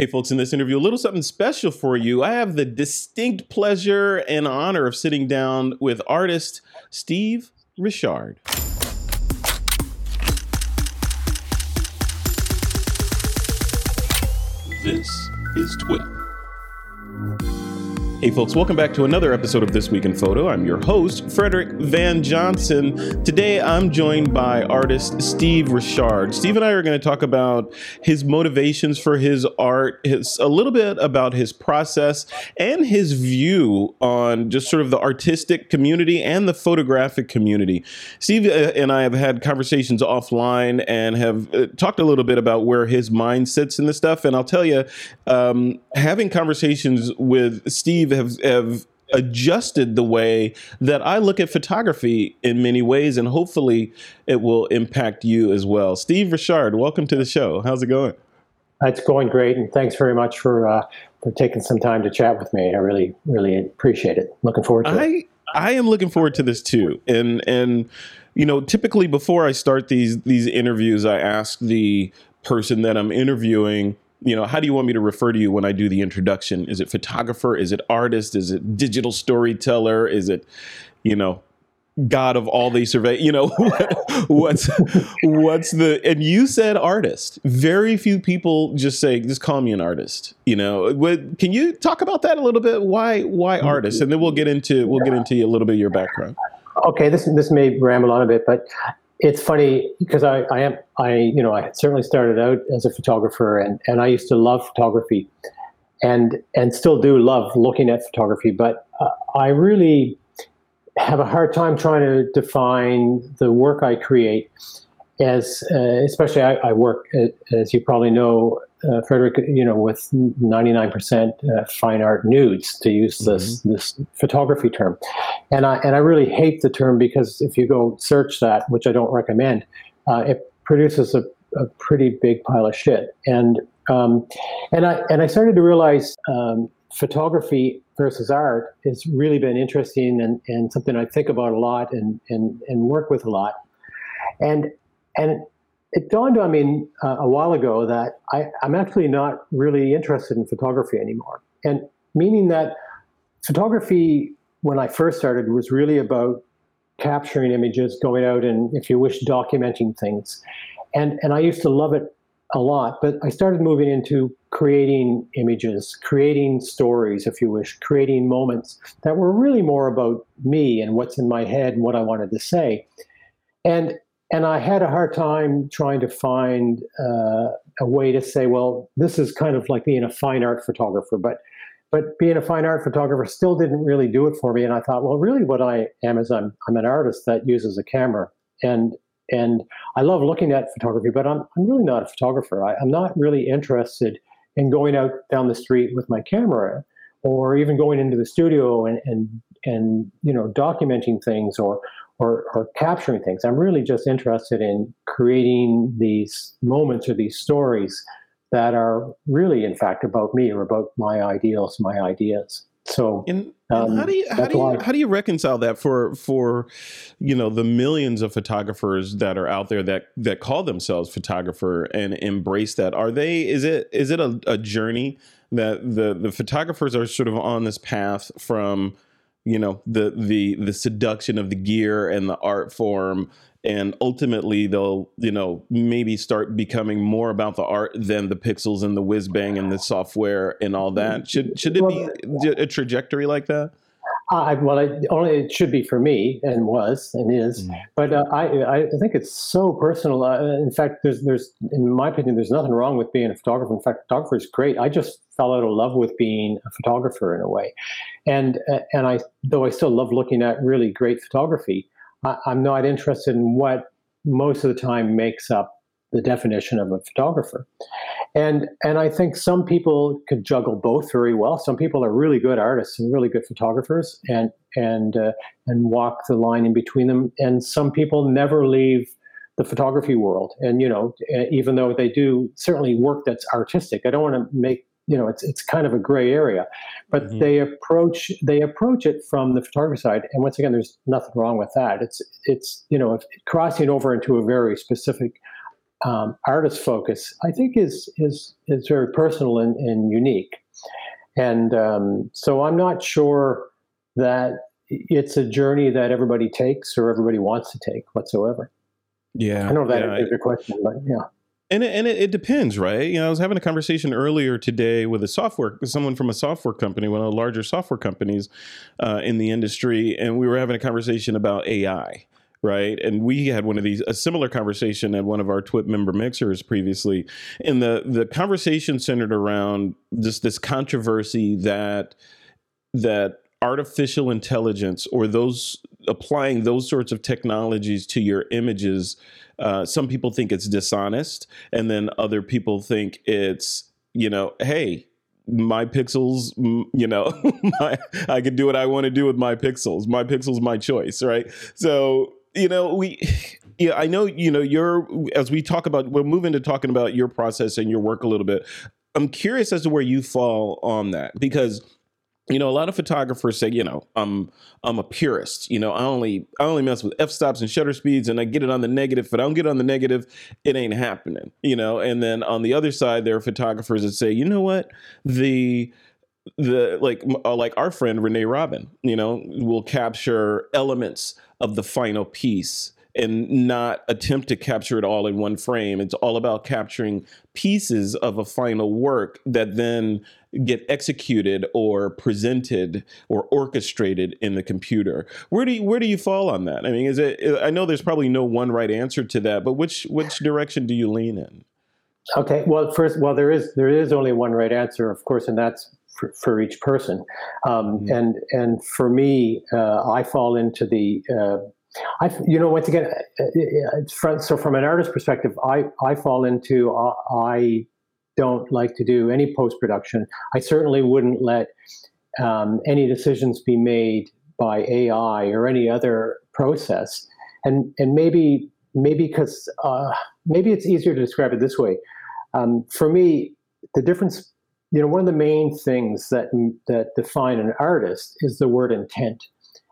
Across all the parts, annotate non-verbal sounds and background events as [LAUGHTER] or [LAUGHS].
Hey, folks, in this interview, a little something special for you. I have the distinct pleasure and honor of sitting down with artist Steve Richard. This is TWIP. Hey, folks, welcome back to another episode of This Week in Photo. I'm your host, Frederick Van Johnson. Today, I'm joined by artist Steve Richard. Steve and I are going to talk about his motivations for his art, his, a little bit about his process, and his view on just sort of the artistic community and the photographic community. Steve uh, and I have had conversations offline and have uh, talked a little bit about where his mind sits in this stuff. And I'll tell you, um, having conversations with Steve have have adjusted the way that I look at photography in many ways, and hopefully it will impact you as well. Steve Richard, welcome to the show. How's it going? It's going great, and thanks very much for uh, for taking some time to chat with me. I really, really appreciate it. Looking forward to I, it. I am looking forward to this too, and and you know, typically before I start these these interviews, I ask the person that I'm interviewing you know, how do you want me to refer to you when I do the introduction? Is it photographer? Is it artist? Is it digital storyteller? Is it, you know, God of all they survey? You know, [LAUGHS] what's what's the? And you said artist. Very few people just say, just call me an artist. You know, what, can you talk about that a little bit? Why why artist? And then we'll get into we'll get into a little bit of your background. Okay, this this may ramble on a bit, but it's funny because I, I am I you know I certainly started out as a photographer and, and I used to love photography and and still do love looking at photography but uh, I really have a hard time trying to define the work I create as uh, especially I, I, work as you probably know uh, Frederick, you know, with 99% uh, fine art nudes, to use this mm-hmm. this photography term, and I and I really hate the term because if you go search that, which I don't recommend, uh, it produces a, a, pretty big pile of shit. And um, and I and I started to realize um, photography versus art has really been interesting and, and something I think about a lot and, and and work with a lot, and and it dawned on me uh, a while ago that I, I'm actually not really interested in photography anymore. And meaning that photography, when I first started, was really about capturing images, going out and, if you wish, documenting things. And, and I used to love it a lot, but I started moving into creating images, creating stories, if you wish, creating moments that were really more about me and what's in my head and what I wanted to say. And and I had a hard time trying to find uh, a way to say, well, this is kind of like being a fine art photographer, but but being a fine art photographer still didn't really do it for me. And I thought, well, really, what I am is I'm I'm an artist that uses a camera, and and I love looking at photography, but I'm I'm really not a photographer. I, I'm not really interested in going out down the street with my camera, or even going into the studio and and and you know documenting things or or, or capturing things. I'm really just interested in creating these moments or these stories that are really, in fact, about me or about my ideals, my ideas. So, and, and um, how do you how do you, how do you reconcile that for for you know the millions of photographers that are out there that that call themselves photographer and embrace that? Are they is it is it a, a journey that the the photographers are sort of on this path from you know the the the seduction of the gear and the art form. And ultimately they'll you know maybe start becoming more about the art than the pixels and the whiz bang and the software and all that. Should should it be a trajectory like that uh, well, it, only it should be for me, and was, and is. Mm. But uh, I, I think it's so personal. Uh, in fact, there's, there's, in my opinion, there's nothing wrong with being a photographer. In fact, photographer is great. I just fell out of love with being a photographer in a way, and uh, and I, though I still love looking at really great photography, I, I'm not interested in what most of the time makes up the definition of a photographer. And and I think some people could juggle both very well. Some people are really good artists and really good photographers, and and uh, and walk the line in between them. And some people never leave the photography world. And you know, even though they do certainly work that's artistic, I don't want to make you know it's it's kind of a gray area, but mm-hmm. they approach they approach it from the photography side. And once again, there's nothing wrong with that. It's it's you know crossing over into a very specific um, artist focus, I think is is is very personal and, and unique. And um, so I'm not sure that it's a journey that everybody takes or everybody wants to take whatsoever. Yeah, I know that yeah, is your question, but yeah. And it, and it, it, depends, right? You know, I was having a conversation earlier today with a software, someone from a software company, one of the larger software companies uh, in the industry, and we were having a conversation about AI, right? And we had one of these, a similar conversation at one of our TWIP member mixers previously, and the the conversation centered around just this controversy that that artificial intelligence or those applying those sorts of technologies to your images uh, some people think it's dishonest and then other people think it's you know hey my pixels you know [LAUGHS] my, i can do what i want to do with my pixels. My pixels my choice right? So you know we [SIGHS] yeah i know you know you're as we talk about we'll move into talking about your process and your work a little bit i'm curious as to where you fall on that because you know, a lot of photographers say, you know, I'm I'm a purist. You know, I only I only mess with f stops and shutter speeds, and I get it on the negative. If I don't get it on the negative, it ain't happening. You know, and then on the other side, there are photographers that say, you know what, the the like uh, like our friend Renee Robyn, you know, will capture elements of the final piece and not attempt to capture it all in one frame. It's all about capturing pieces of a final work that then get executed or presented or orchestrated in the computer. Where do you, where do you fall on that? I mean, is it? I know there's probably no one right answer to that, but which which direction do you lean in? Okay. Well, first, well, there is there is only one right answer, of course, and that's for, for each person. Um, mm-hmm. And and for me, uh, I fall into the uh, I, you know, once again, so from an artist perspective, I, I fall into, uh, I don't like to do any post production. I certainly wouldn't let um, any decisions be made by AI or any other process. And and maybe maybe because uh, maybe it's easier to describe it this way. Um, for me, the difference, you know, one of the main things that that define an artist is the word intent.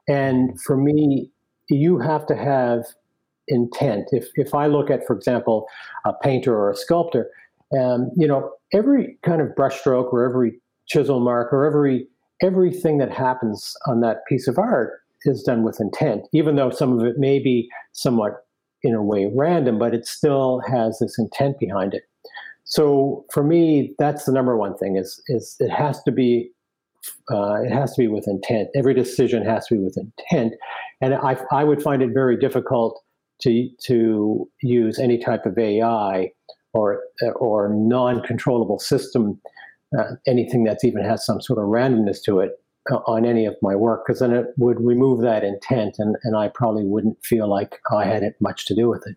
And for me, you have to have intent. If if I look at, for example, a painter or a sculptor, um, you know, every kind of brushstroke or every chisel mark or every everything that happens on that piece of art is done with intent, even though some of it may be somewhat in a way random, but it still has this intent behind it. So for me, that's the number one thing is is it has to be uh, it has to be with intent. Every decision has to be with intent, and I, I would find it very difficult to to use any type of AI or or non-controllable system, uh, anything that's even has some sort of randomness to it uh, on any of my work, because then it would remove that intent, and and I probably wouldn't feel like I had it much to do with it.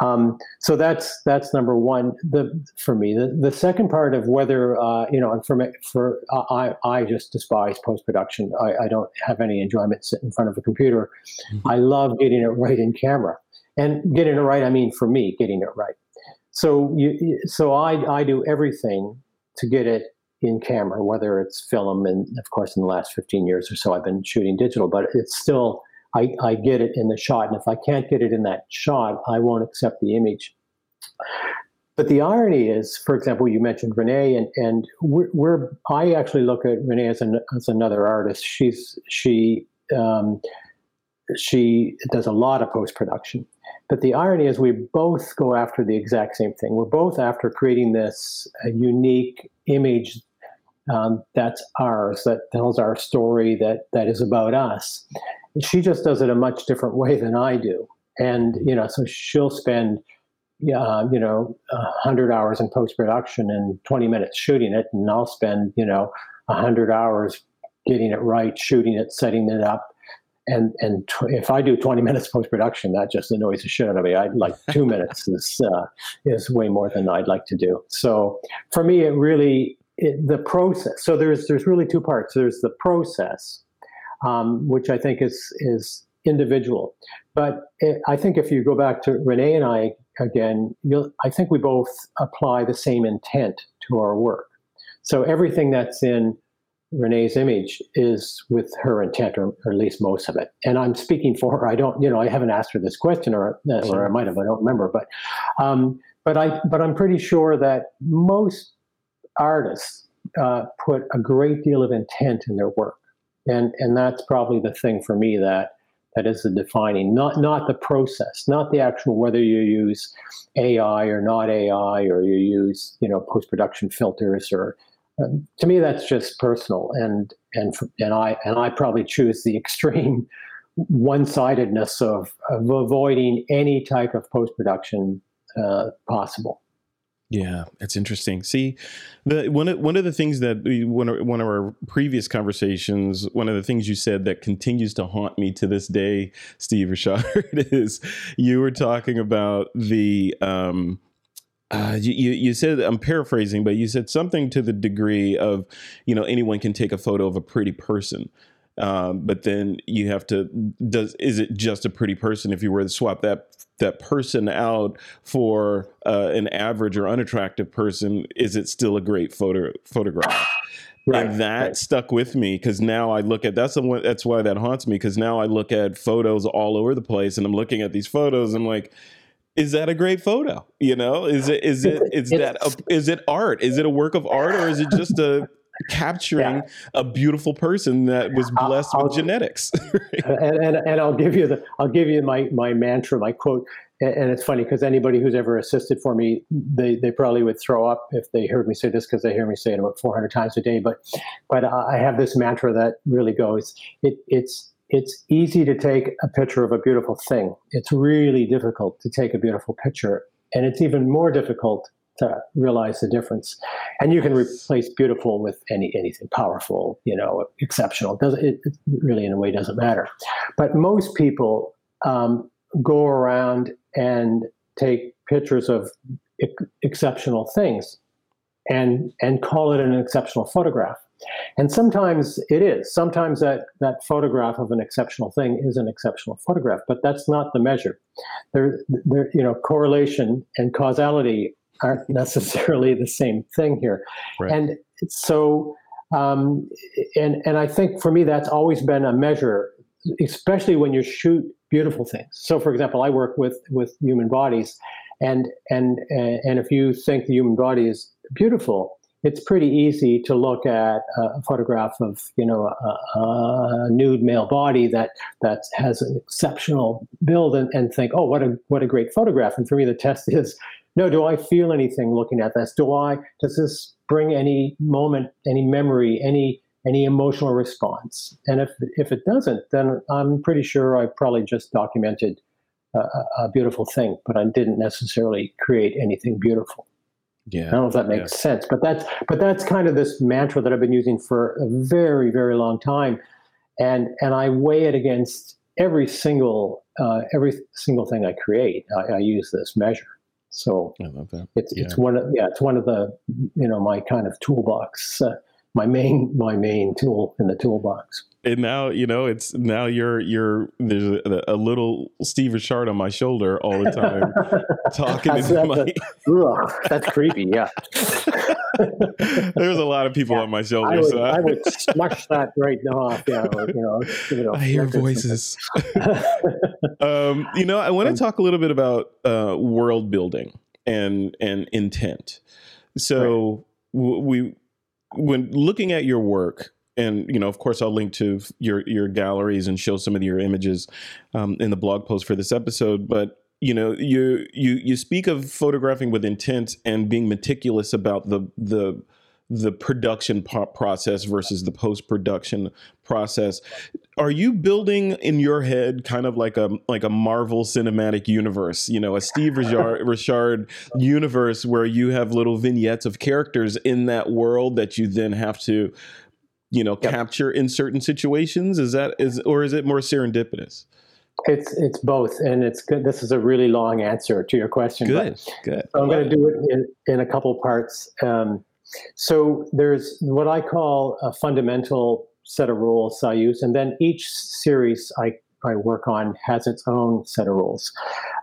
Um, so that's that's number one. The for me, the, the second part of whether uh, you know, and for me, for uh, I I just despise post production. I, I, don't have any enjoyment sitting in front of a computer. Mm-hmm. I love getting it right in camera, and getting it right. I mean, for me, getting it right. So you, so I I do everything to get it in camera, whether it's film, and of course, in the last fifteen years or so, I've been shooting digital, but it's still I, I get it in the shot. And if I can't get it in that shot, I won't accept the image. But the irony is, for example, you mentioned Renee, and and we're, we're I actually look at Renee as, an, as another artist. She's she um, she does a lot of post production. But the irony is, we both go after the exact same thing. We're both after creating this unique image um, that's ours, that tells our story, that that is about us she just does it a much different way than I do. And, you know, so she'll spend, uh, you know, 100 hours in post production and 20 minutes shooting it. And I'll spend, you know, 100 hours getting it right, shooting it, setting it up. And, and tw- if I do 20 [LAUGHS] minutes post production, that just annoys the shit out of me. I'd like two [LAUGHS] minutes is, uh, is way more than I'd like to do. So for me, it really, it, the process. So there's, there's really two parts. There's the process, um, which I think is is individual. But it, I think if you go back to Renee and I again, I think we both apply the same intent to our work. So everything that's in Renee's image is with her intent, or, or, at least most of it. And I'm speaking for her. I don't, you know, I haven't asked her this question, or or I might have. I don't remember, but um, but I but I'm pretty sure that most artists uh, put a great deal of intent in their work, and and that's probably the thing for me that that is the defining, not not the process, not the actual whether you use AI or not AI, or you use you know post production filters or um, to me that's just personal and and and I and I probably choose the [LAUGHS] extreme one-sidedness of, of avoiding any type of post-production uh, possible. Yeah, it's interesting. See, the one of, one of the things that we, one of, one of our previous conversations, one of the things you said that continues to haunt me to this day, Steve Richard, [LAUGHS] is you were talking about the um, uh, you, you said I'm paraphrasing, but you said something to the degree of, you know, anyone can take a photo of a pretty person, um, but then you have to does is it just a pretty person if you were to swap that that person out for uh, an average or unattractive person, is it still a great photo photograph? [SIGHS] Right, and that right. stuck with me because now I look at that's the one, that's why that haunts me because now I look at photos all over the place and I'm looking at these photos. I'm like, is that a great photo? You know, is it is it is that a, is it art? Is it a work of art or is it just a capturing yeah. a beautiful person that was blessed I'll, with genetics? [LAUGHS] and, and, and I'll give you the I'll give you my my mantra, my quote. And it's funny because anybody who's ever assisted for me, they, they probably would throw up if they heard me say this because they hear me say it about 400 times a day. But but I have this mantra that really goes: it, it's it's easy to take a picture of a beautiful thing. It's really difficult to take a beautiful picture. And it's even more difficult to realize the difference. And you can replace beautiful with any anything powerful, you know, exceptional. It, it really in a way doesn't matter. But most people um, go around and take pictures of ex- exceptional things and and call it an exceptional photograph. And sometimes it is. Sometimes that, that photograph of an exceptional thing is an exceptional photograph, but that's not the measure. There, there, you know, correlation and causality aren't necessarily the same thing here. Right. And so, um, and and I think for me that's always been a measure, especially when you shoot beautiful things. So, for example, I work with with human bodies, and and and if you think the human body is beautiful, it's pretty easy to look at a photograph of you know a, a nude male body that that has an exceptional build and, and think oh what a what a great photograph and for me the test [LAUGHS] is no do i feel anything looking at this do i does this bring any moment any memory any any emotional response and if if it doesn't then i'm pretty sure i probably just documented a, a beautiful thing but i didn't necessarily create anything beautiful yeah. I don't know if that makes yeah. sense, but that's but that's kind of this mantra that I've been using for a very very long time, and and I weigh it against every single uh, every single thing I create. I, I, use this measure. So I love that. It's yeah. it's one of yeah it's one of the you know my kind of toolbox uh, my main my main tool in the toolbox and now you know it's now you're you're there's a, a little Steve Richard on my shoulder all the time [LAUGHS] talking that's, that's, my... a, ugh, that's creepy yeah [LAUGHS] [LAUGHS] there's a lot of people yeah, on my shoulder I would, so I would smush that right off yeah or, you know, you know I hear voices. [LAUGHS] Um, you know I want to talk a little bit about uh, world building and and intent. So right. we when looking at your work and you know of course i'll link to your your galleries and show some of your images um, in the blog post for this episode but you know you you you speak of photographing with intent and being meticulous about the the the production process versus the post production process. Are you building in your head kind of like a like a Marvel cinematic universe, you know, a Steve Richard, [LAUGHS] Richard universe where you have little vignettes of characters in that world that you then have to you know yep. capture in certain situations is that is or is it more serendipitous it's it's both and it's good this is a really long answer to your question good good so i'm going to do it in, in a couple parts um, so there's what i call a fundamental set of rules i use and then each series i I work on has its own set of rules,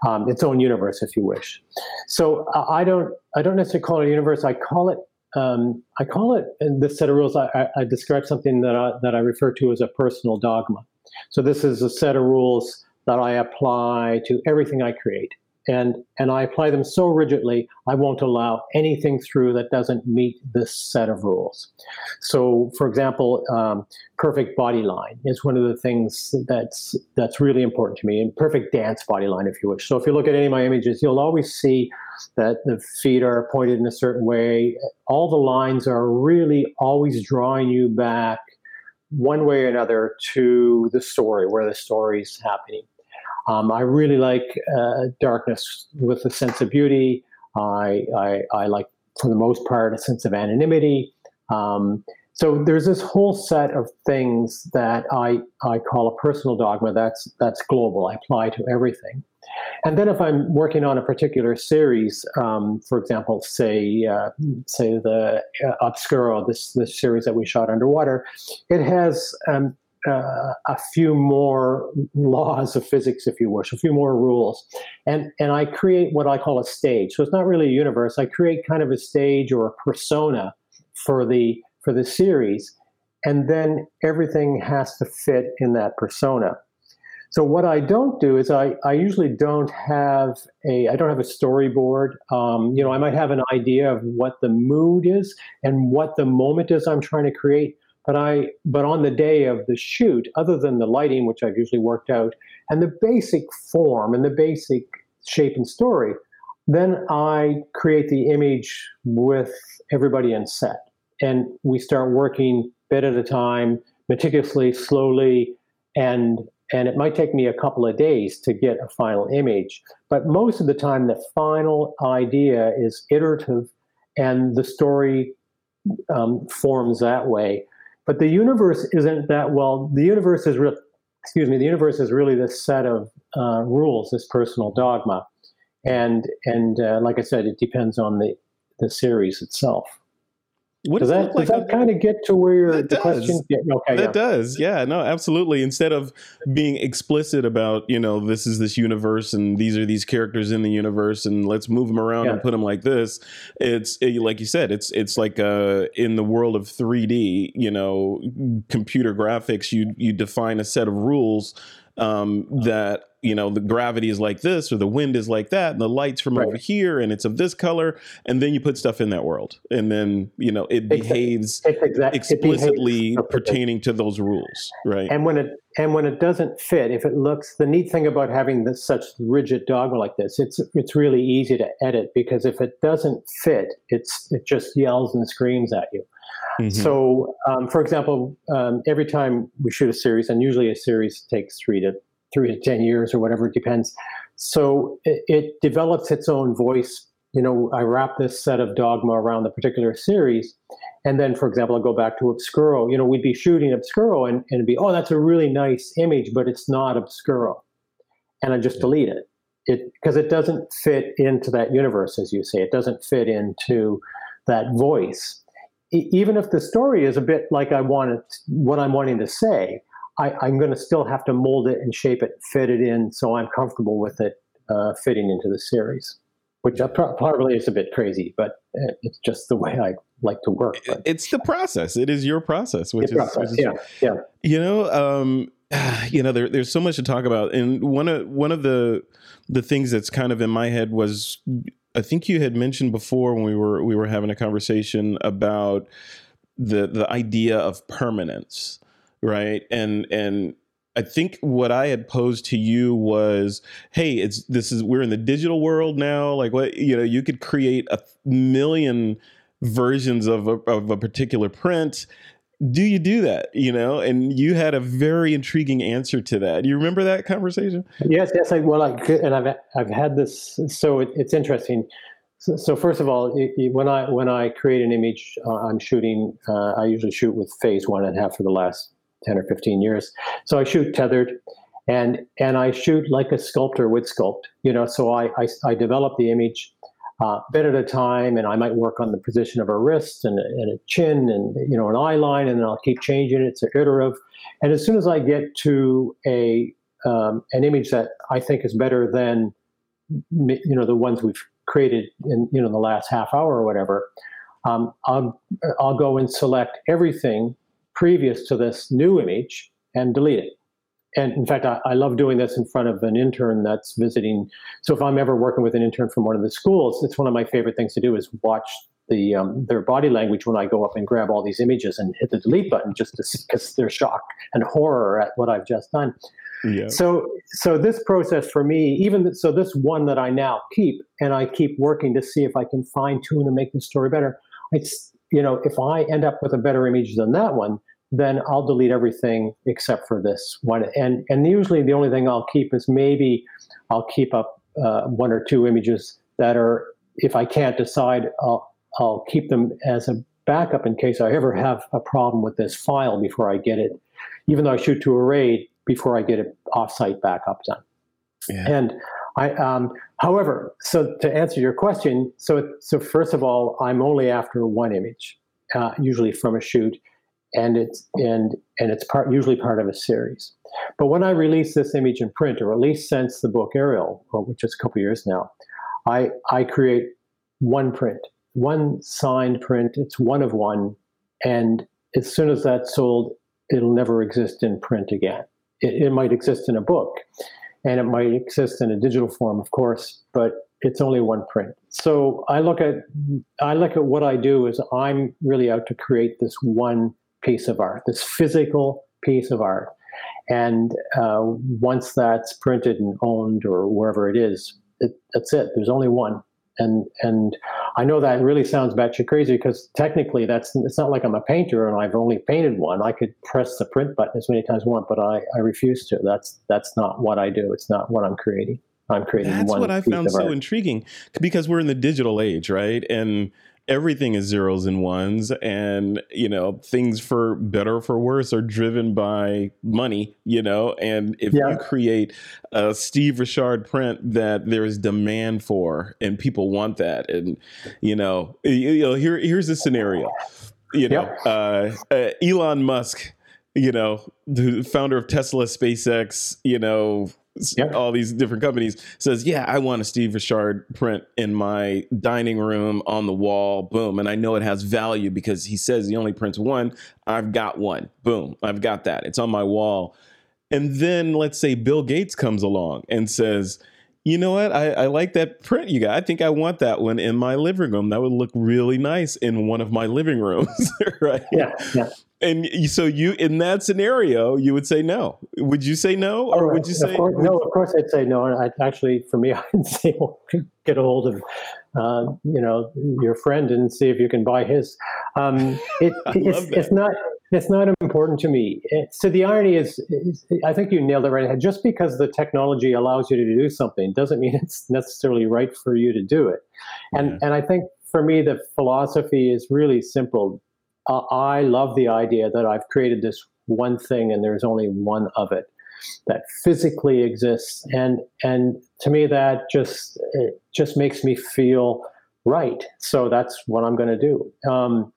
um, its own universe, if you wish. So uh, I don't I don't necessarily call it a universe. I call it um, I call it in this set of rules. I, I, I describe something that I, that I refer to as a personal dogma. So this is a set of rules that I apply to everything I create and and I apply them so rigidly, I won't allow anything through that doesn't meet this set of rules. So, for example, um, perfect body line is one of the things that's that's really important to me, and perfect dance body line, if you wish. So, if you look at any of my images, you'll always see that the feet are pointed in a certain way. All the lines are really always drawing you back one way or another to the story, where the story is happening. Um, I really like uh, darkness with a sense of beauty. I, I, I, like, for the most part, a sense of anonymity. Um, so there's this whole set of things that I, I call a personal dogma that's, that's global. I apply to everything. And then if I'm working on a particular series, um, for example, say uh, say the uh, Obscuro, this this series that we shot underwater, it has um, uh, a few more laws of physics, if you wish, a few more rules. And, and I create what I call a stage. So it's not really a universe. I create kind of a stage or a persona for the, for the series. And then everything has to fit in that persona. So what I don't do is I, I usually don't have a I don't have a storyboard. Um, you know, I might have an idea of what the mood is and what the moment is I'm trying to create, but I but on the day of the shoot, other than the lighting, which I've usually worked out, and the basic form and the basic shape and story, then I create the image with everybody in set. And we start working bit at a time, meticulously, slowly, and and it might take me a couple of days to get a final image. But most of the time, the final idea is iterative, and the story um, forms that way. But the universe isn't that well. The universe is real. Excuse me. The universe is really this set of uh, rules, this personal dogma, and and uh, like I said, it depends on the the series itself. What does, does that, like that kind of get to where the does. question? Yeah, okay, that yeah. does. Yeah, no, absolutely. Instead of being explicit about, you know, this is this universe and these are these characters in the universe and let's move them around yeah. and put them like this. It's it, like you said, it's it's like uh, in the world of 3D, you know, computer graphics. You you define a set of rules um, that you know the gravity is like this or the wind is like that and the lights from right. over here and it's of this color and then you put stuff in that world and then you know it behaves explicitly it behaves pertaining to those rules right? And when it and when it doesn't fit if it looks the neat thing about having this such rigid dogma like this it's it's really easy to edit because if it doesn't fit it's it just yells and screams at you Mm-hmm. So, um, for example, um, every time we shoot a series, and usually a series takes three to three to ten years or whatever it depends. So it, it develops its own voice. You know, I wrap this set of dogma around the particular series, and then, for example, I'll go back to Obscuro. You know, we'd be shooting Obscuro, and, and be, oh, that's a really nice image, but it's not Obscuro, and I just yeah. delete it. It because it doesn't fit into that universe, as you say. It doesn't fit into that voice even if the story is a bit like I wanted, what I'm wanting to say, I, am going to still have to mold it and shape it, fit it in, so I'm comfortable with it uh, fitting into the series. Which probably is a bit crazy, but uh, it's just the way I like to work. But. It's the process. It is your process, which, is, process, which is, yeah, yeah. You know, um, [SIGHS] you know, there, there's so much to talk about, and one of one of the the things that's kind of in my head was I think you had mentioned before when we were we were having a conversation about the the idea of permanence, right? And and I think what I had posed to you was, hey, it's this is we're in the digital world now. Like what you know, you could create a million versions of a, of a particular print do you do that? You know and you had a very intriguing answer to that. Do you remember that conversation? Yes yes I, well I, could, and i've i've had this so it, it's interesting. So, so, first of all it, it, when i when i create an image uh, i'm shooting uh, i usually shoot with phase one and have for the last 10 or 15 years. So i shoot tethered and and i shoot like a sculptor would sculpt you know so i i, I develop the image uh, bit at a time, and I might work on the position of a wrist and a, and a chin and you know an eye line, and then I'll keep changing it. It's iterative, and as soon as I get to a um, an image that I think is better than you know the ones we've created in you know the last half hour or whatever, um, I'll, I'll go and select everything previous to this new image and delete it. And in fact, I, I, love doing this in front of an intern that's visiting. So if I'm ever working with an intern from one of the schools, it's one of my favorite things to do is watch the um, their body language when I go up and grab all these images and hit the delete button just because they're shock and horror at what I've just done. Yeah. So so this process for me, even so this one that I now keep and I keep working to see if I can fine tune and make the story better. It's you know if I end up with a better image than that one, then I'll delete everything except for this one. And and usually the only thing I'll keep is maybe I'll keep up uh, one or two images that are if I can't decide I'll I'll keep them as a backup in case I ever have a problem with this file before I get it. Even though I shoot to a RAID before I get it offsite backup done. Yeah. And I, um, however, so to answer your question, so so first of all, I'm only after one image, uh, usually from a shoot, and it's and and it's part usually part of a series. But when I release this image in print, or at least since the book Ariel, which is a couple years now, I I create one print one signed print. It's one of one, and as soon as that's sold, it'll never exist in print again. It, it might exist in a book, and it might exist in a digital form, of course, but it's only one print. So I look at I look at what I do is I'm really out to create this one piece of art, this physical piece of art, and uh, once that's printed and owned or wherever it is, it, that's it. There's only one, and and I know that really sounds batshit crazy because technically that's it's not like I'm a painter and I've only painted one. I could press the print button as many times as I want, but I, I refuse to. That's that's not what I do. It's not what I'm creating. I'm creating. One. That's what I found so art. intriguing because we're in the digital age, right? And everything is zeros and ones and you know things for better or for worse are driven by money you know and if yeah. you create a steve richard print that there is demand for and people want that and you know you know here here's a scenario you know uh, uh, elon musk you know the founder of tesla spacex you know yep. all these different companies says, "Yeah, I want a Steve Richard print in my dining room on the wall." Boom, and I know it has value because he says he only prints one. I've got one. Boom, I've got that. It's on my wall. And then let's say Bill Gates comes along and says, you know what? I, I, like that print you got. I think I want that one in my living room. That would look really nice in one of my living rooms, [LAUGHS] right? Yeah, yeah. And so you, in that scenario, you would say no. Would you say no, or would you say of course, no? Of course, I'd say no. And I actually, for me, [LAUGHS] I'd say well, get a hold of, uh, you know, your friend and see if you can buy his. Um, it, [LAUGHS] it's, it's not it's not important to me. so the irony is, is, I think you nailed it right. Ahead. Just because the technology allows you to do something doesn't mean [LAUGHS] it's necessarily right for you to do it. And yeah. and I think for me the philosophy is really simple. Uh, I love the idea that I've created this one thing and there's only one of it that physically exists, and and to me that just it just makes me feel right. So that's what I'm going to do. Um,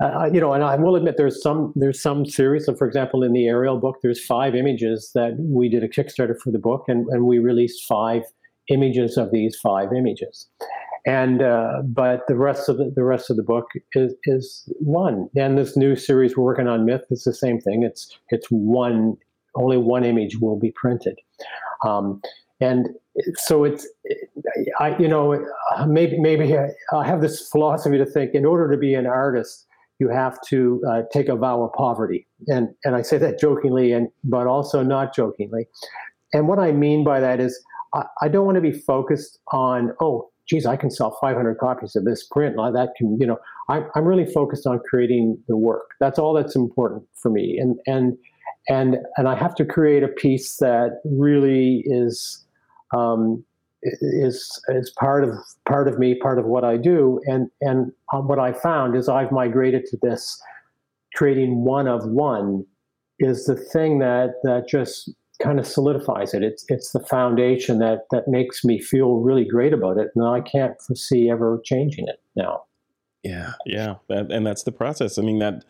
uh, you know, and I will admit there's some there's some series. So, for example, in the Ariel book, there's five images that we did a Kickstarter for the book, and, and we released five images of these five images. And uh, but the rest of the, the rest of the book is is one. And this new series we're working on, Myth, is the same thing. It's it's one. Only one image will be printed. Um, and so it's I you know maybe maybe I have this philosophy to think in order to be an artist you have to uh, take a vow of poverty. And, and I say that jokingly, and, but also not jokingly. And what I mean by that is, I, I don't want to be focused on, oh, geez, I can sell 500 copies of this print. That can, you know, I'm, I'm really focused on creating the work. That's all that's important for me. And, and, and, and I have to create a piece that really is, um, is is part of part of me, part of what I do, and and uh, what I found is I've migrated to this creating one of one is the thing that that just kind of solidifies it. It's it's the foundation that that makes me feel really great about it, and I can't foresee ever changing it now. Yeah, yeah, that, and that's the process. I mean that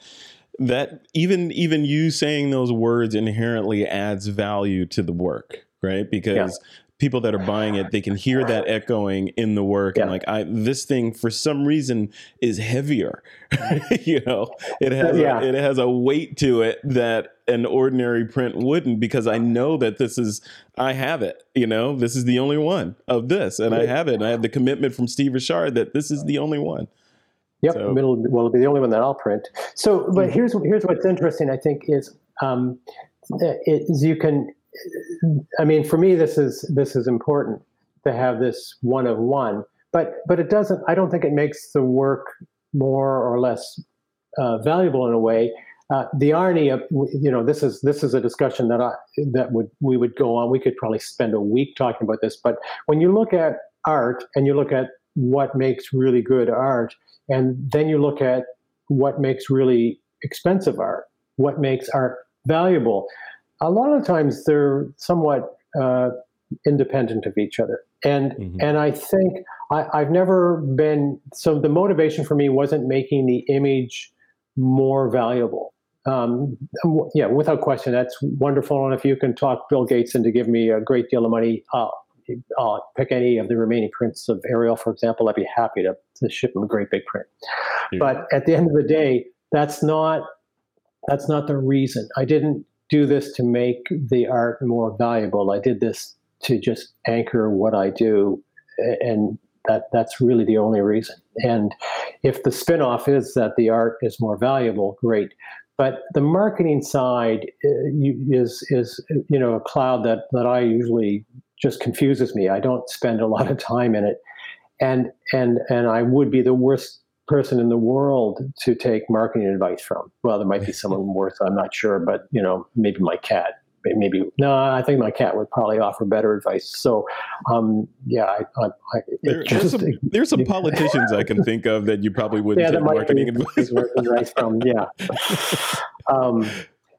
that even even you saying those words inherently adds value to the work, right? Because people that are buying it, they can hear that echoing in the work, yeah. and like I this thing for some reason is heavier. [LAUGHS] you know, it has yeah. a, it has a weight to it that an ordinary print wouldn't because I know that this is I have it. You know, this is the only one of this, and I have it. And I have the commitment from Steve Richard that this is the only one. Yep, so. it'll, well, it'll be the only one that I'll print. So, but mm-hmm. here's here's what's interesting. I think is um, is you can. I mean, for me, this is this is important to have this one of one. But but it doesn't. I don't think it makes the work more or less uh, valuable in a way. Uh, the irony of you know this is this is a discussion that I that would we would go on. We could probably spend a week talking about this. But when you look at art and you look at what makes really good art, and then you look at what makes really expensive art, what makes art valuable. A lot of times they're somewhat uh, independent of each other. And mm-hmm. and I think I, I've never been so the motivation for me wasn't making the image more valuable. Um, yeah, without question, that's wonderful. And if you can talk Bill Gates into give me a great deal of money, I'll, I'll pick any of the remaining prints of Ariel, for example. I'd be happy to, to ship him a great big print. Yeah. But at the end of the day, that's not that's not the reason. I didn't do this to make the art more valuable. I did this to just anchor what I do, and that that's really the only reason. And if the spinoff is that the art is more valuable, great. But the marketing side uh, is is you know a cloud that that I usually just confuses me. I don't spend a lot of time in it, and and and I would be the worst person in the world to take marketing advice from. Well, there might be someone worse. I'm not sure, but you know, maybe my cat. Maybe no. I think my cat would probably offer better advice. So, um, yeah, I, I, I there, just, there's, some, [LAUGHS] there's some politicians I can think of that you probably wouldn't yeah, take marketing advice. advice from. Yeah. [LAUGHS] Um,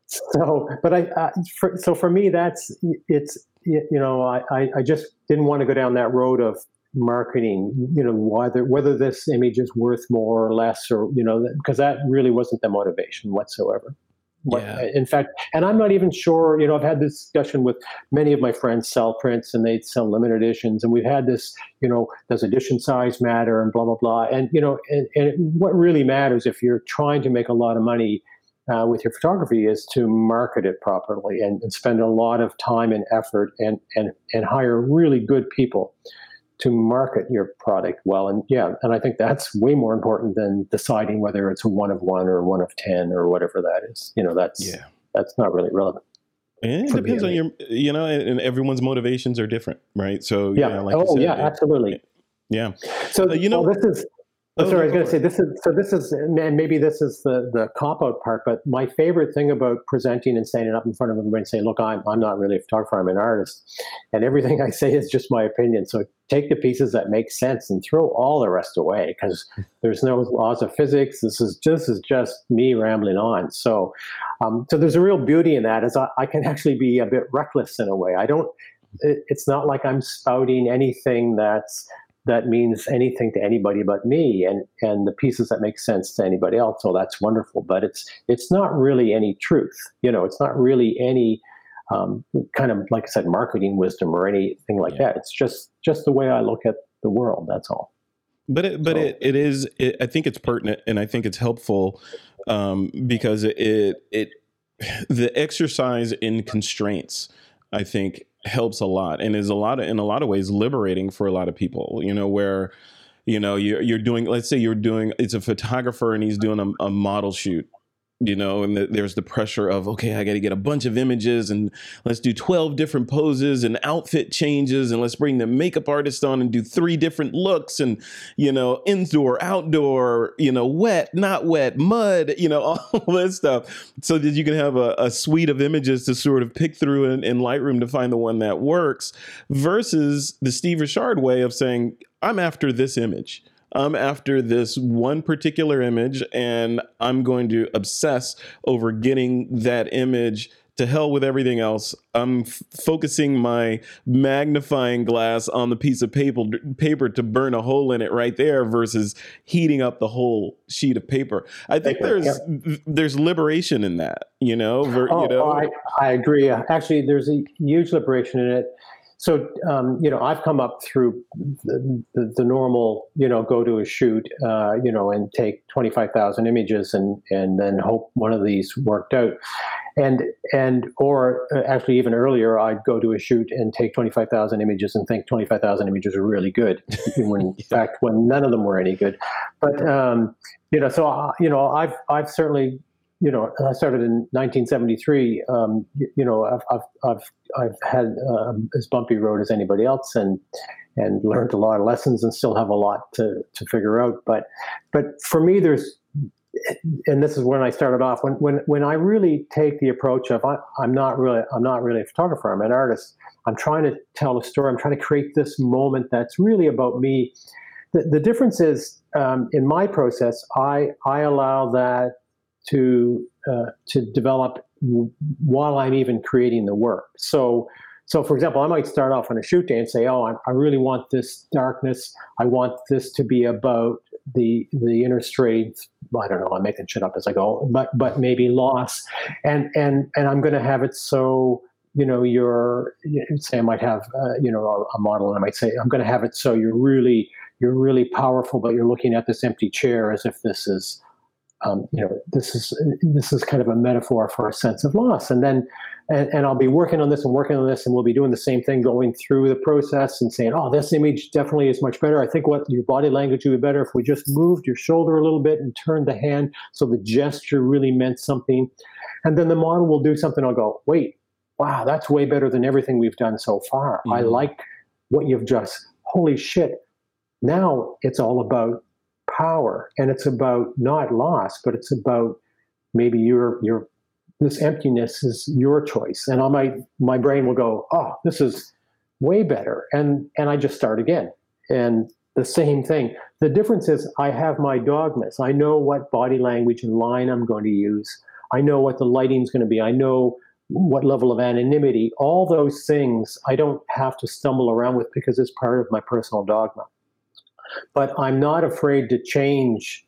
so, but I, uh, for, so for me, that's it's you know, I, I just didn't want to go down that road of marketing, you know, whether whether this image is worth more or less, or you know, because that really wasn't the motivation whatsoever. Yeah. In fact, and I'm not even sure. You know, I've had this discussion with many of my friends sell prints, and they sell limited editions, and we've had this. You know, does edition size matter, and blah blah blah. And you know, and, and what really matters if you're trying to make a lot of money uh, with your photography is to market it properly and, and, spend a lot of time and effort and and and hire really good people to market your product well. And yeah, and I think that's way more important than deciding whether it's a one of one or one of ten or whatever that is. You know, that's yeah. that's not really relevant. And it depends on your, you know, and everyone's motivations are different, right? So yeah, like oh said, yeah, absolutely. Yeah. So uh, you know, well, this is Oh, sorry, I was going to say this is so. This is and maybe this is the the cop out part. But my favorite thing about presenting and standing up in front of everybody and saying, "Look, I'm I'm not really a photographer. I'm an artist," and everything [LAUGHS] I say is just my opinion. So take the pieces that make sense and throw all the rest away because there's no laws of physics. This is just is just me rambling on. So, um, so there's a real beauty in that. Is I, I can actually be a bit reckless in a way. I don't. It, it's not like I'm spouting anything that's that means anything to anybody but me and and the pieces that make sense to anybody else. So that's wonderful but it's it's not really any truth you know it's not really any um, kind of like i said marketing wisdom or anything like yeah. that. It's just just the way i look at the world that's all. But it, but so, it, it is it, i think it's pertinent and i think it's helpful um, because it it [SIGHS] the exercise in constraints i think helps a lot and is a lot of in a lot of ways liberating for a lot of people you know where you know you're, you're doing let's say you're doing it's a photographer and he's doing a, a model shoot you know, and the, there's the pressure of, okay, I got to get a bunch of images and let's do 12 different poses and outfit changes and let's bring the makeup artist on and do three different looks and, you know, indoor, outdoor, you know, wet, not wet, mud, you know, [LAUGHS] all this stuff. So that you can have a, a suite of images to sort of pick through in, in Lightroom to find the one that works versus the Steve Richard way of saying, I'm after this image I'm after this one particular image and I'm going to obsess over getting that image to hell with everything else. I'm f- focusing my magnifying glass on the piece of paper paper to burn a hole in it right there versus heating up the whole sheet of paper. I think there's yeah. there's liberation in that, you know. Ver, oh, you know? I, I agree. Actually, there's a huge liberation in it so um, you know, I've come up through the, the, the, normal, you know, go to a shoot, uh, you know, and take twenty five thousand images, and and then hope one of these worked out, and and or uh, actually even earlier, I'd go to a shoot and take twenty five thousand images and think twenty five thousand images are really good, [LAUGHS] when in fact when none of them were any good, but um, you know, so uh, you know, I've I've certainly you know, I started in 1973. Um, you, you, know, I've, I've, I've, I've had uh, as bumpy road as anybody else, and and learned a lot of lessons, and still have a lot to to figure out. But but for me, there's and this is when I started off. When when when I really take the approach of I, I'm not really I'm not really a photographer. I'm an artist. I'm trying to tell a story. I'm trying to create this moment that's really about me. The, the difference is um, in my process, I I allow that to uh, to develop while I'm even creating the work. So, so for example, I might start off on a shoot day and say, "Oh, I, I really want this darkness. I want this to be about the the inner strength. I don't know. I'm making shit up as I go, but but maybe loss, and and and I'm going to have it so." You know, you're say I might have uh, you know a, a model, and I might say I'm going to have it so you're really you're really powerful, but you're looking at this empty chair as if this is um, you know, this is this is kind of a metaphor for a sense of loss. And then, and, and I'll be working on this and working on this, and we'll be doing the same thing, going through the process and saying, oh, this image definitely is much better. I think what your body language would be better if we just moved your shoulder a little bit and turned the hand so the gesture really meant something. And then the model will do something. I'll go, wait, wow, that's way better than everything we've done so far. Mm-hmm. I like what you've just. Holy shit! Now it's all about power. And it's about not loss but it's about maybe your your this emptiness is your choice. And i might my brain will go oh this is way better. And and i just start again. And the same thing. The difference is i have my dogmas. I know what body language and line i'm going to use. I know what the lighting's going to be. I know what level of anonymity. All those things i don't have to stumble around with because it's part of my personal dogma but I'm not afraid to change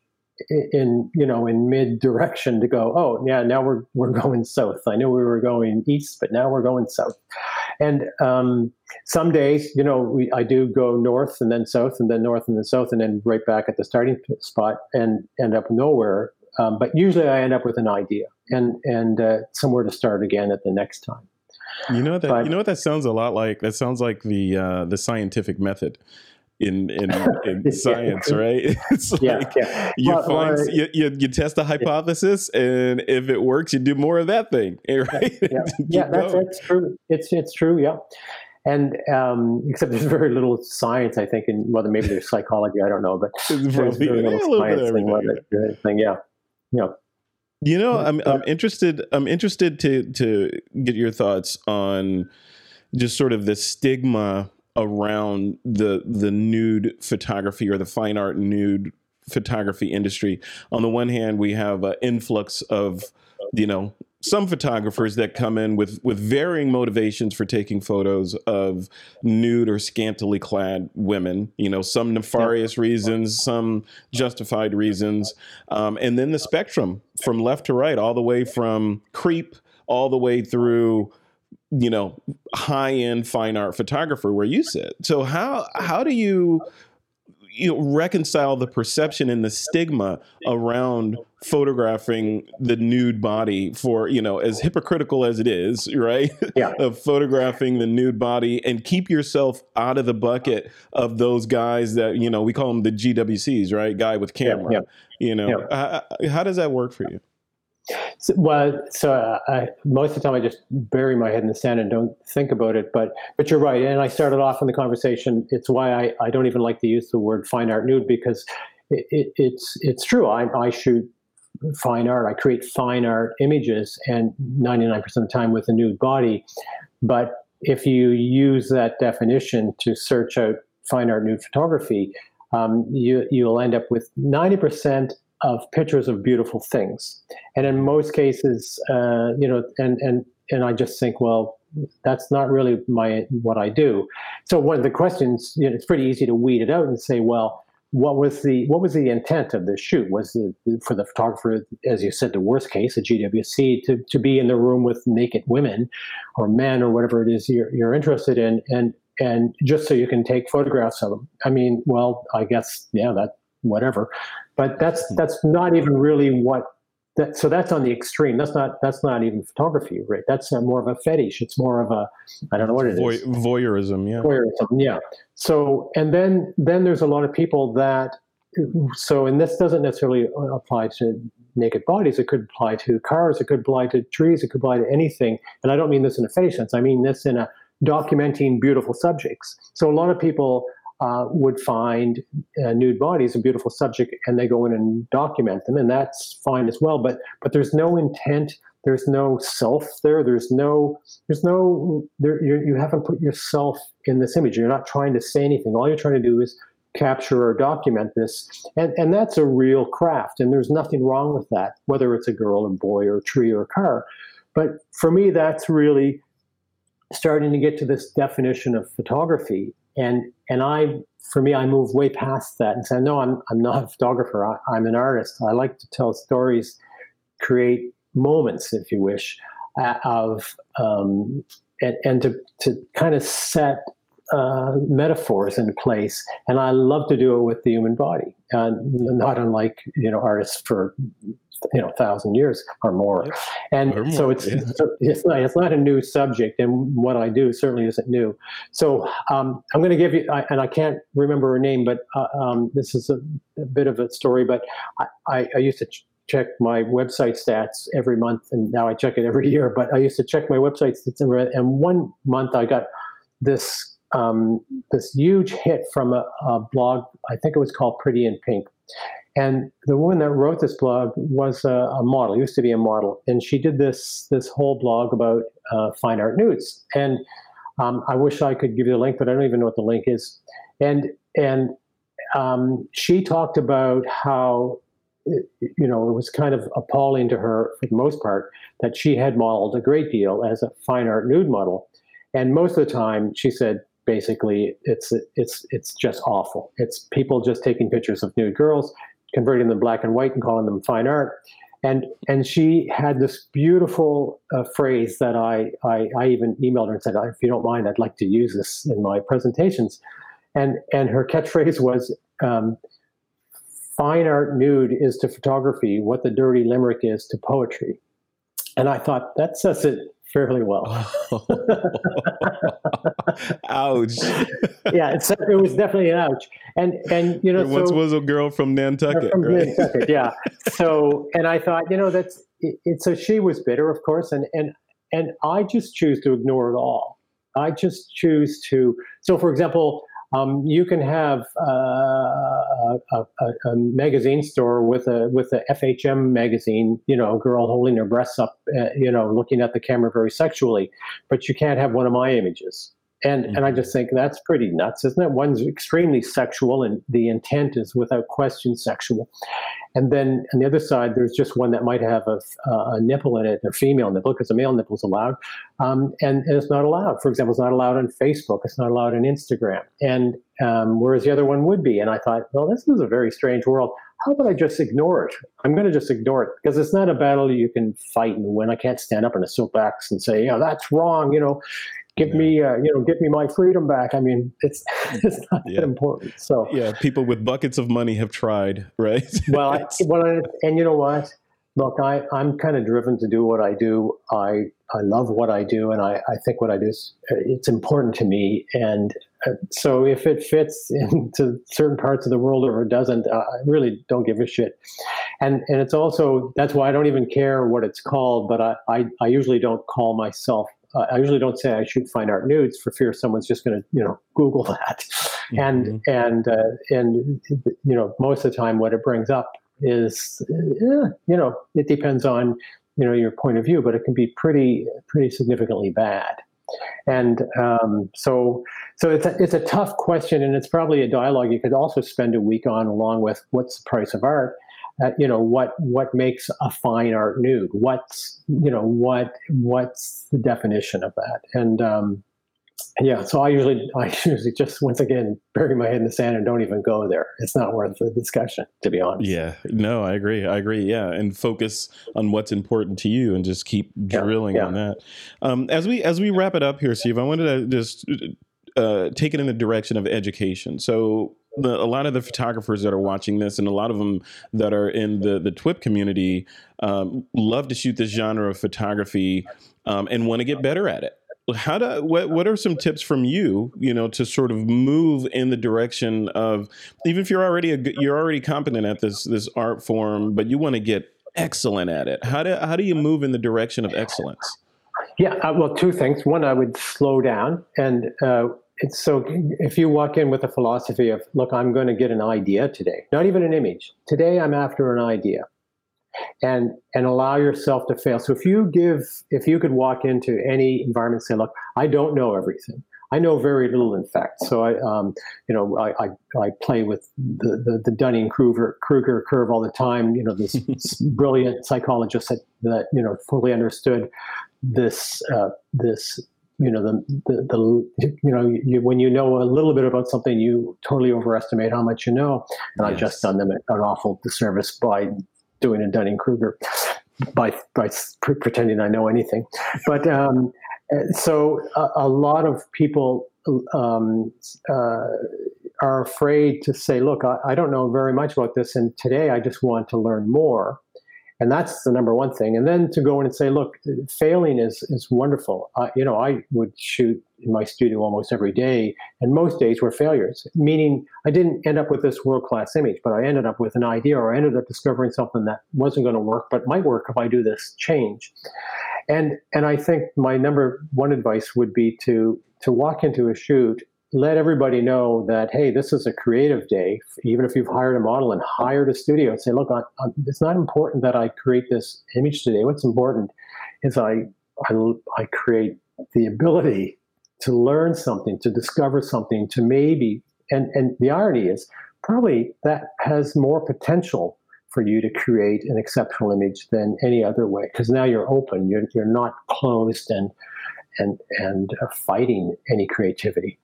in you know in mid direction to go oh yeah now we're we're going south. I knew we were going east but now we're going south. And um, some days you know we, i do go north and then south and then north and then south and then right back at the starting spot and end up nowhere um, but usually i end up with an idea and and uh, somewhere to start again at the next time. You know that but, you know what that sounds a lot like? That sounds like the uh, the scientific method in in, [LAUGHS] in science, [LAUGHS] yeah. right? It's like yeah, yeah. you well, find well, you, you, you, test a hypothesis, and if it works, you do more of that thing, [LAUGHS] right? Yeah, yeah that's, that's true. It's it's true. Yeah. And um, except there's very little science, I think, and whether maybe there's psychology, I don't know, but there's very little science thing, thing. Yeah, yeah. You know, I'm I'm interested. I'm interested to to get your thoughts on just sort of the stigma around the the nude photography or the fine art nude photography industry. On the one hand, we have an influx of you know some photographers that come in with with varying motivations for taking photos of nude or scantily clad women. You know, some nefarious reasons, some justified reasons, um, and then the spectrum from left to right, all the way from creep all the way through you know high end fine art photographer where you sit. So how how do you you know, reconcile the perception and the stigma around photographing the nude body for you know as hypocritical as it is right yeah. [LAUGHS] of photographing the nude body and keep yourself out of the bucket of those guys that you know we call them the gwcs right guy with camera yeah, yeah. you know how, how does that work for you so, well, so uh, I, most of the time I just bury my head in the sand and don't think about it. But but you're right, and I started off in the conversation. It's why I, I don't even like to use the word fine art nude because it, it, it's it's true. I, I shoot fine art. I create fine art images, and 99% of the time with a nude body. But if you use that definition to search out fine art nude photography, um, you you'll end up with 90% of pictures of beautiful things. And in most cases, uh, you know, and and and I just think, well, that's not really my what I do. So one of the questions, you know, it's pretty easy to weed it out and say, well, what was the what was the intent of the shoot? Was for the photographer, as you said, the worst case, a GWC, to, to be in the room with naked women or men or whatever it is you're, you're interested in, and and just so you can take photographs of them. I mean, well, I guess yeah, that whatever, but that's hmm. that's not even really what. That, so that's on the extreme. That's not that's not even photography, right? That's more of a fetish. It's more of a I don't know what it Voy- is. Voyeurism, yeah. Voyeurism, yeah. So and then then there's a lot of people that so and this doesn't necessarily apply to naked bodies. It could apply to cars. It could apply to trees. It could apply to anything. And I don't mean this in a fetish sense. I mean this in a documenting beautiful subjects. So a lot of people uh, would find uh, nude bodies a beautiful subject, and they go in and document them, and that's fine as well. But but there's no intent. There's no self there. There's no there's no there. you haven't put yourself in this image. You're not trying to say anything. All you're trying to do is capture or document this. And, and that's a real craft. And there's nothing wrong with that, whether it's a girl or boy or a tree or a car. But for me, that's really starting to get to this definition of photography. And, and I, for me, I move way past that and say, no, I'm, I'm not a photographer. I, I'm an artist. I like to tell stories, create moments, if you wish, uh, of, um, and, and to, to kind of set uh, metaphors in place, and I love to do it with the human body, and not unlike you know artists for you know thousand years or more. And or more, so it's yeah. it's not it's not a new subject, and what I do certainly isn't new. So um, I'm going to give you, I, and I can't remember her name, but uh, um, this is a, a, bit of a story. But I, I, I used to. Ch- check my website stats every month and now I check it every year but I used to check my website stats and one month I got this um, this huge hit from a, a, blog. I think it was called Pretty in Pink. And the woman that wrote this blog was a, a model, used to be a model, and she did this this whole blog about uh, fine art nudes. And um, I wish I could give you the link, but I don't even know what the link is. And and um, she talked about how you know, it was kind of appalling to her for the most part that she had modeled a great deal as a fine art nude model. And most of the time, she said basically it's it's it's just awful. It's people just taking pictures of nude girls, converting them black and white and calling them fine art. And and she had this beautiful uh, phrase that I, I, I even emailed her and said, if you don't mind, I'd like to use this in my presentations. And and her catchphrase was. Um, fine art nude is to photography what the dirty limerick is to poetry. And I thought that says it fairly well. [LAUGHS] ouch. yeah, it was definitely an ouch. And and you know, there once so, was a girl from Nantucket, from right? Nantucket, yeah. [LAUGHS] So and I thought, you know, that's it, it, so she was bitter, of course, and and and I just choose to ignore it all. I just choose to. So, for example, um, you can have uh, a, a, a, magazine store with a with a FHM magazine, you know, a girl holding her breasts up, uh, you know, looking at the camera very sexually, but you can't have one of my images. And mm-hmm. and I just think that's pretty nuts, isn't it? One's extremely sexual, and the intent is without question sexual. And then on the other side, there's just one that might have a, a nipple in it, a female nipple, because a male nipple is allowed, um, and, and, it's not allowed. For example, it's not allowed on Facebook, it's not allowed on Instagram, and um, whereas the other one would be. And I thought, well, this is a very strange world. How about I just ignore it? I'm going to just ignore it because it's not a battle you can fight and win. I can't stand up in a soapbox and say, yeah, that's wrong. You know, give yeah. me uh, you know give me my freedom back. I mean it's [LAUGHS] it's not yeah. that important. So yeah people with buckets of money have tried [LAUGHS] right? Well, I, well and you know what? Look i i'm kind of driven to do what i do. I i love what i do and i i think what i do is uh, it's important to me. And uh, so if it fits [LAUGHS] into certain parts of the world or it doesn't uh, i really don't give a shit. And and it's also that's why i don't even care what it's called but i i, I usually don't call myself uh, I usually don't say I shoot fine art nudes for fear someone's just going to, you know, Google [LAUGHS] that. Mm-hmm. And and uh, and you know, most of the time, what it brings up is, uh, you know, it depends on you know your point of view, but it can be pretty pretty significantly bad. And um, so, so it's a, it's a tough question, and it's probably a dialogue you could also spend a week on, along with what's the price of art uh, you know what what makes a fine art nude? What's you know what what's the definition of that? And um, yeah so i usually [LAUGHS] i usually just once again bury my head in the sand and don't even go there. It's not worth the discussion to be honest. Yeah. No i agree. I agree. Yeah. And focus on what's important to you and just keep drilling yeah, yeah. on that. Um, as we as we wrap it up here steve i wanted to just uh, take it in the direction of education. So the, a lot of the photographers that are watching this, and a lot of them that are in the the TWIP community, um, love to shoot this genre of photography um, and want to get better at it. How do what what are some tips from you, you know, to sort of move in the direction of even if you're already a, you're already competent at this this art form, but you want to get excellent at it. How do how do you move in the direction of excellence? Yeah, uh, well, two things. One, I would slow down and uh, it's so if you walk in with a philosophy of look i'm going to get an idea today not even an image today i'm after an idea and and allow yourself to fail so if you give if you could walk into any environment and say look i don't know everything I know very little, in fact. So I, um, you know, I, I, I, play with the, the, the Dunning Kruger, Kruger curve all the time. You know, this [LAUGHS] brilliant psychologist that, that you know fully understood this uh, this you know the, the, the you know you, when you know a little bit about something you totally overestimate how much you know. And yes. i've just done them an awful disservice by doing a dunning-kruger by by pre- pretending i know anything. But um, so a, a, lot of people um, uh, are afraid to say look I, I don't know very much about this and today i just want to learn more and that's the number one thing. And then to go in and say, look, failing is is wonderful. Uh, you know, I would shoot in my studio almost every day, and most days were failures. Meaning, I didn't end up with this world class image, but I ended up with an idea, or I ended up discovering something that wasn't going to work, but might work if I do this change. And and I think my number one advice would be to to walk into a shoot let everybody know that hey this is a creative day even if you've hired a model and hired a studio and say look I, I, it's not important that i create this image today what's important is I, I i create the ability to learn something to discover something to maybe and and the irony is probably that has more potential for you to create an exceptional image than any other way because now you're open you're, you're not closed and and and uh, fighting any creativity.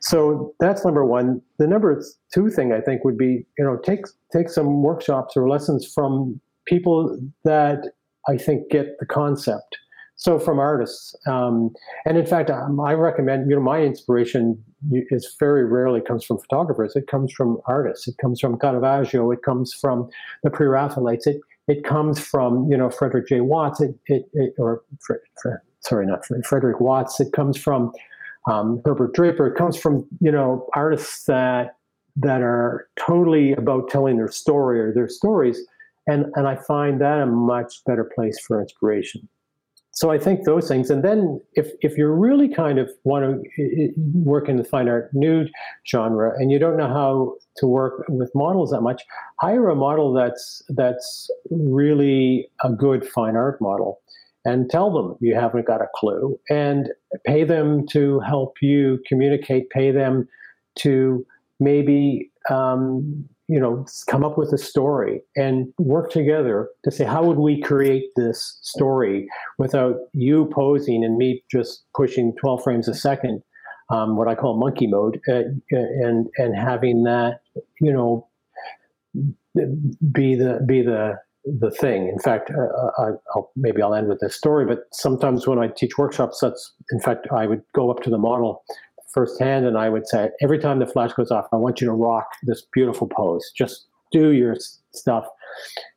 So that's number one. The number two thing I think would be you know take take some workshops or lessons from people that I think get the concept. So from artists, um, and in fact, um, I recommend you know my inspiration is very rarely comes from photographers. It comes from artists. It comes from Caravaggio. It comes from the pre-Raphaelites. It it comes from you know Frederick J. Watts. It, it, it or sorry, not Frederick Watts. It comes from um, Herbert Draper. It comes from you know artists that that are totally about telling their story or their stories, and and I find that a much better place for inspiration. So I think those things, and then if if you really kind of want to work in the fine art nude genre, and you don't know how to work with models that much, hire a model that's that's really a good fine art model and tell them you haven't got a clue and pay them to help you communicate, pay them to maybe, um, you know, come up with a story and work together to say, how would we create this story without you posing and me just pushing 12 frames a second, um, what I call monkey mode, uh, and, and having that, you know, be the, be the, the thing. In fact, uh, uh I, will maybe I'll end with this story. But sometimes when I teach workshops, that's in fact I would go up to the model firsthand and I would say, every time the flash goes off, I want you to rock this beautiful pose. Just do your stuff,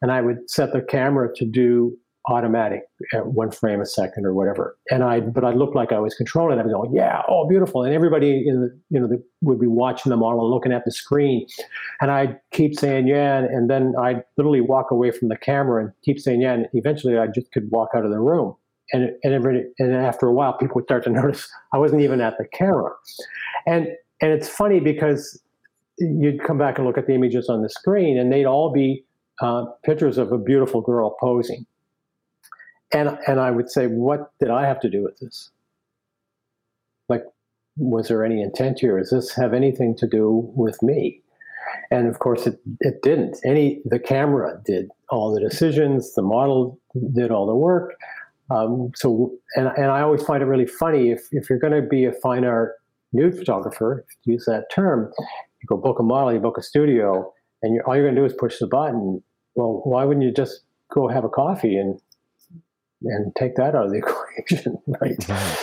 and I would set the camera to do automatic at one frame a second or whatever. And I, but I looked like I was controlling. It. I was going, yeah, oh, beautiful. And everybody in the, you know, the, would be watching the model and looking at the screen. And I'd keep saying, yeah. And then I'd literally walk away from the camera and keep saying, yeah. And eventually I just could walk out of the room. And, and, every, and after a while, [LAUGHS] people would start to notice I wasn't even at the camera. And, and it's funny because you'd come back and look at the images on the screen and they'd all be uh, pictures of a beautiful girl posing and and I would say, what did I have to do with this? Like, was there any intent here? Does this have anything to do with me? And of course, it, it didn't. Any the camera did all the decisions, the model did all the work. Um, so, and, and I always find it really funny if, if you're going to be a fine art nude photographer, use that term, you go book a model, you book a studio, and you're, all you're going to do is push the button. Well, why wouldn't you just go have a coffee and and take that out of the [LAUGHS] equation, right?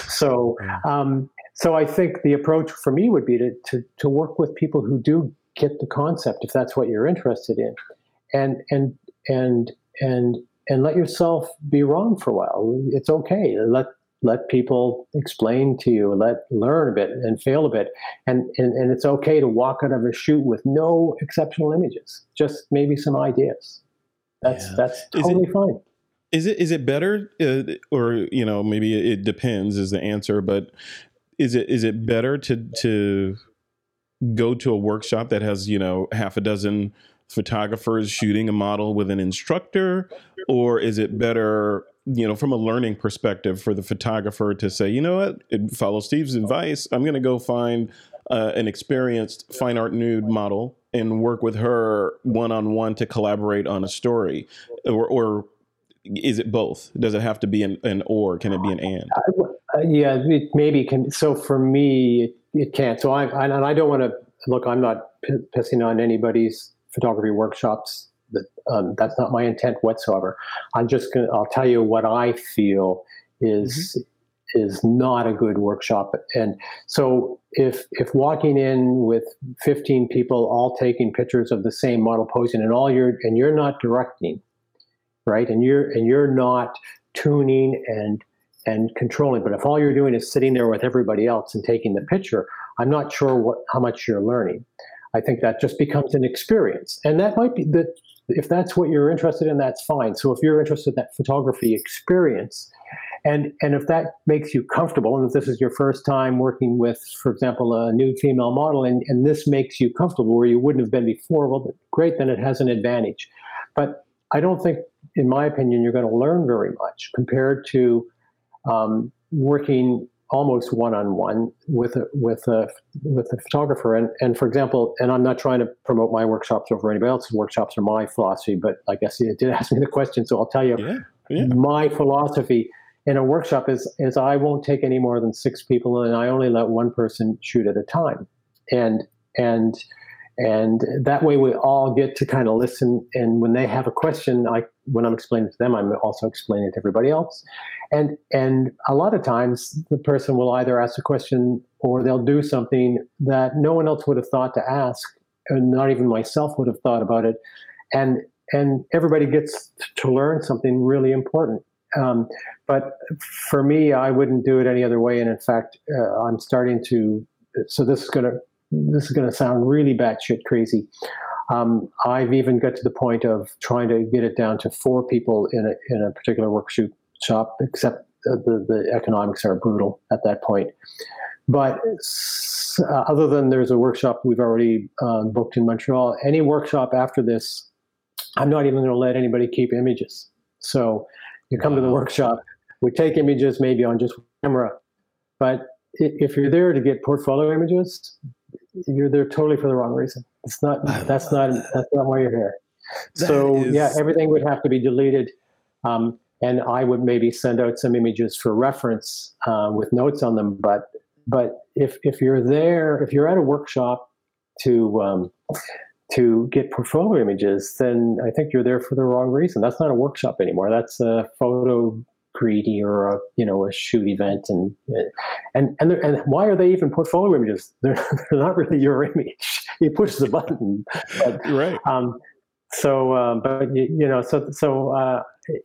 So, um, so I think the approach for me would be to, to, to work with people who do get the concept if that's what you're interested in and and and and and let yourself be wrong for a while. It's okay. Let let people explain to you let learn a bit and fail a bit and and, and it's okay to walk out of a shoot with no exceptional images just maybe some ideas. That's yeah. that's totally it, fine is it is it better uh, or you know maybe it depends is the answer but is it is it better to to go to a workshop that has you know half a dozen photographers shooting a model with an instructor? Or is it better you know from a learning perspective for the photographer to say you know what? Follow steve's advice. I'm going to go find uh, an experienced fine art nude model and work with her one-on-one to collaborate on a story. Or, or is it both does it have to be an, an or can it be an and uh, yeah it maybe can so for me it, it can't so i, I and i don't want to look i'm not p- pissing on anybody's photography workshops. That um, that's not my intent whatsoever. I'm just gonna. I'll tell you what I feel is mm-hmm. is not a good workshop. And so if if walking in with 15 people all taking pictures of the same model posing, and all you're and you're not directing, right? And you're and you're not tuning and and controlling. But if all you're doing is sitting there with everybody else and taking the picture, I'm not sure what how much you're learning. I think that just becomes an experience. And that might be that if that's what you're interested in, that's fine. So if you're interested in that photography experience, and and if that makes you comfortable, and if this is your first time working with, for example, a new female model, and, and this makes you comfortable where you wouldn't have been before, well, great, then it has an advantage. But I don't think, in my opinion, you're going to learn very much compared to um, working almost one-on-one with a with a with a photographer. And and for example and i'm not trying to promote my workshops over anybody else's workshops or my philosophy but i guess you did [LAUGHS] ask me the question so i'll tell you yeah, yeah. my philosophy. In a workshop is is i won't take any more than six people and i only let one person shoot at a time. And and and that way we all get to kind of listen and when they have a question i when i'm explaining to them i'm also explaining to everybody else. And and a lot of times the person will either ask a question or they'll do something that no one else would have thought to ask and not even myself would have thought about it. And and everybody gets to learn something really important. Um, but for me i wouldn't do it any other way. And in fact uh, i'm starting to so this is going to this is going to sound really batshit crazy. Um, I've even got to the point of trying to get it down to four people in a in a particular workshop shop, except the, the economics are brutal at that point. But uh, other than there's a workshop we've already uh, booked in Montreal, any workshop after this, I'm not even going to let anybody keep images. So you come wow. to the workshop, we take images maybe on just camera, but if you're there to get portfolio images, you're there totally for the wrong reason. It's not. That's not. That's not why you're here. That so is... yeah, everything would have to be deleted, um, and I would maybe send out some images for reference uh, with notes on them. But but if if you're there, if you're at a workshop to um, to get portfolio images, then I think you're there for the wrong reason. That's not a workshop anymore. That's a photo greedy or a you know a shoot event and and and and why are they even portfolio images? [LAUGHS] They're they're not really your image. You push the button, but, right? Um, so, uh, but you, you, know, so so uh,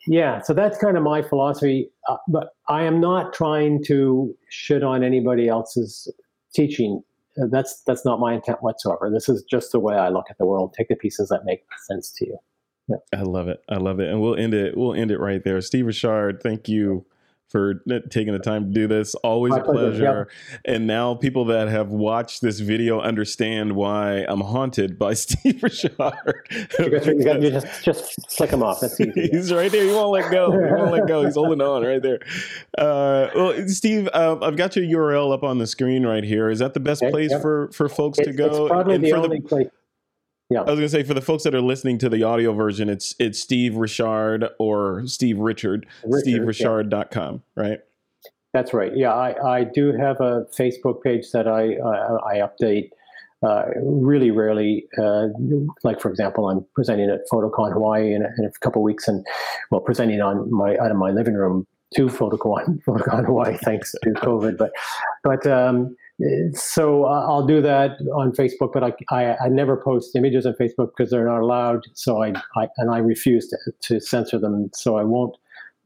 yeah, so that's kind of my philosophy. Uh, but I am not trying to shit on anybody else's teaching. That's that's not my intent whatsoever. This is just the way I look at the world. Take the pieces that make sense to you. I love it. I love it. And we'll end it. We'll end it right there. Steve Richard, thank you for taking the time to do this. Always My a pleasure. pleasure. And now people that have watched this video understand why I'm haunted by [LAUGHS] Steve Richard. you, just just flick him off. That's easy. [LAUGHS] He's right there. You won't let go. You won't let go. He's holding on right there. Uh, well, Steve, um, I've got your URL up on the screen right here. Is that the best okay, place for for folks it's, to go? It's probably and the only the, place yeah. I was gonna say for the folks that are listening to the audio version, it's it's Steve Richard or Steve Richard, Richard SteveRichard.com, yeah. right? That's right. Yeah, I, I do have a Facebook page that I uh, I update uh, really rarely. Uh, like for example, I'm presenting at PhotoCon Hawaii in a, in a couple weeks, and well, presenting on my out of my living room to Photocon, [LAUGHS] Photocon Hawaii, thanks to COVID. But but um, so I'll do that on Facebook, but I, I, I, never post images on Facebook because they're not allowed. So I, I and I refuse to, to censor them, so I won't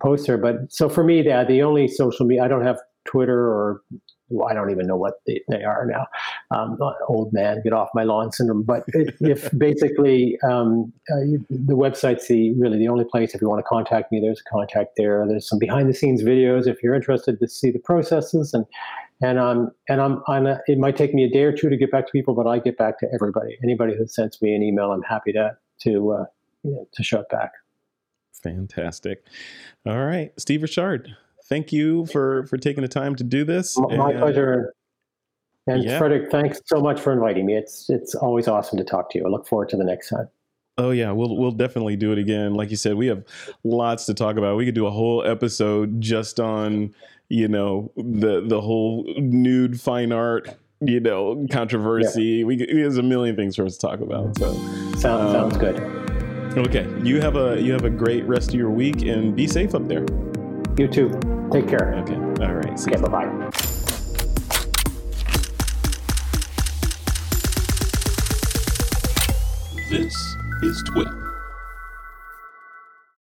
post her. But so for me, the the only social media I don't have Twitter or well, I don't even know what they, they are now. Um, old man, get off my lawn syndrome. But if [LAUGHS] basically um, uh, the website's the really the only place if you want to contact me, there's a contact there. There's some behind the scenes videos if you're interested to see the processes and and I'm and I'm, I'm a, it might take me a day or two to get back to people, but I get back to everybody. Anybody who sends me an email, I'm happy to to uh, you know, to shut back. Fantastic. All right, Steve Richard, thank you for for taking the time to do this. My and, pleasure. And yeah. Frederick, thanks so much for inviting me. It's it's always awesome to talk to you. I look forward to the next time. Oh yeah, we'll we'll definitely do it again. Like you said, we have lots to talk about. We could do a whole episode just on you know the the whole nude fine art you know controversy. Yeah. We there's a million things for us to talk about. So sounds um, sounds good. Okay, you have a you have a great rest of your week and be safe up there. You too. Take care. Okay. All right. See okay. Bye bye. This is TWIP.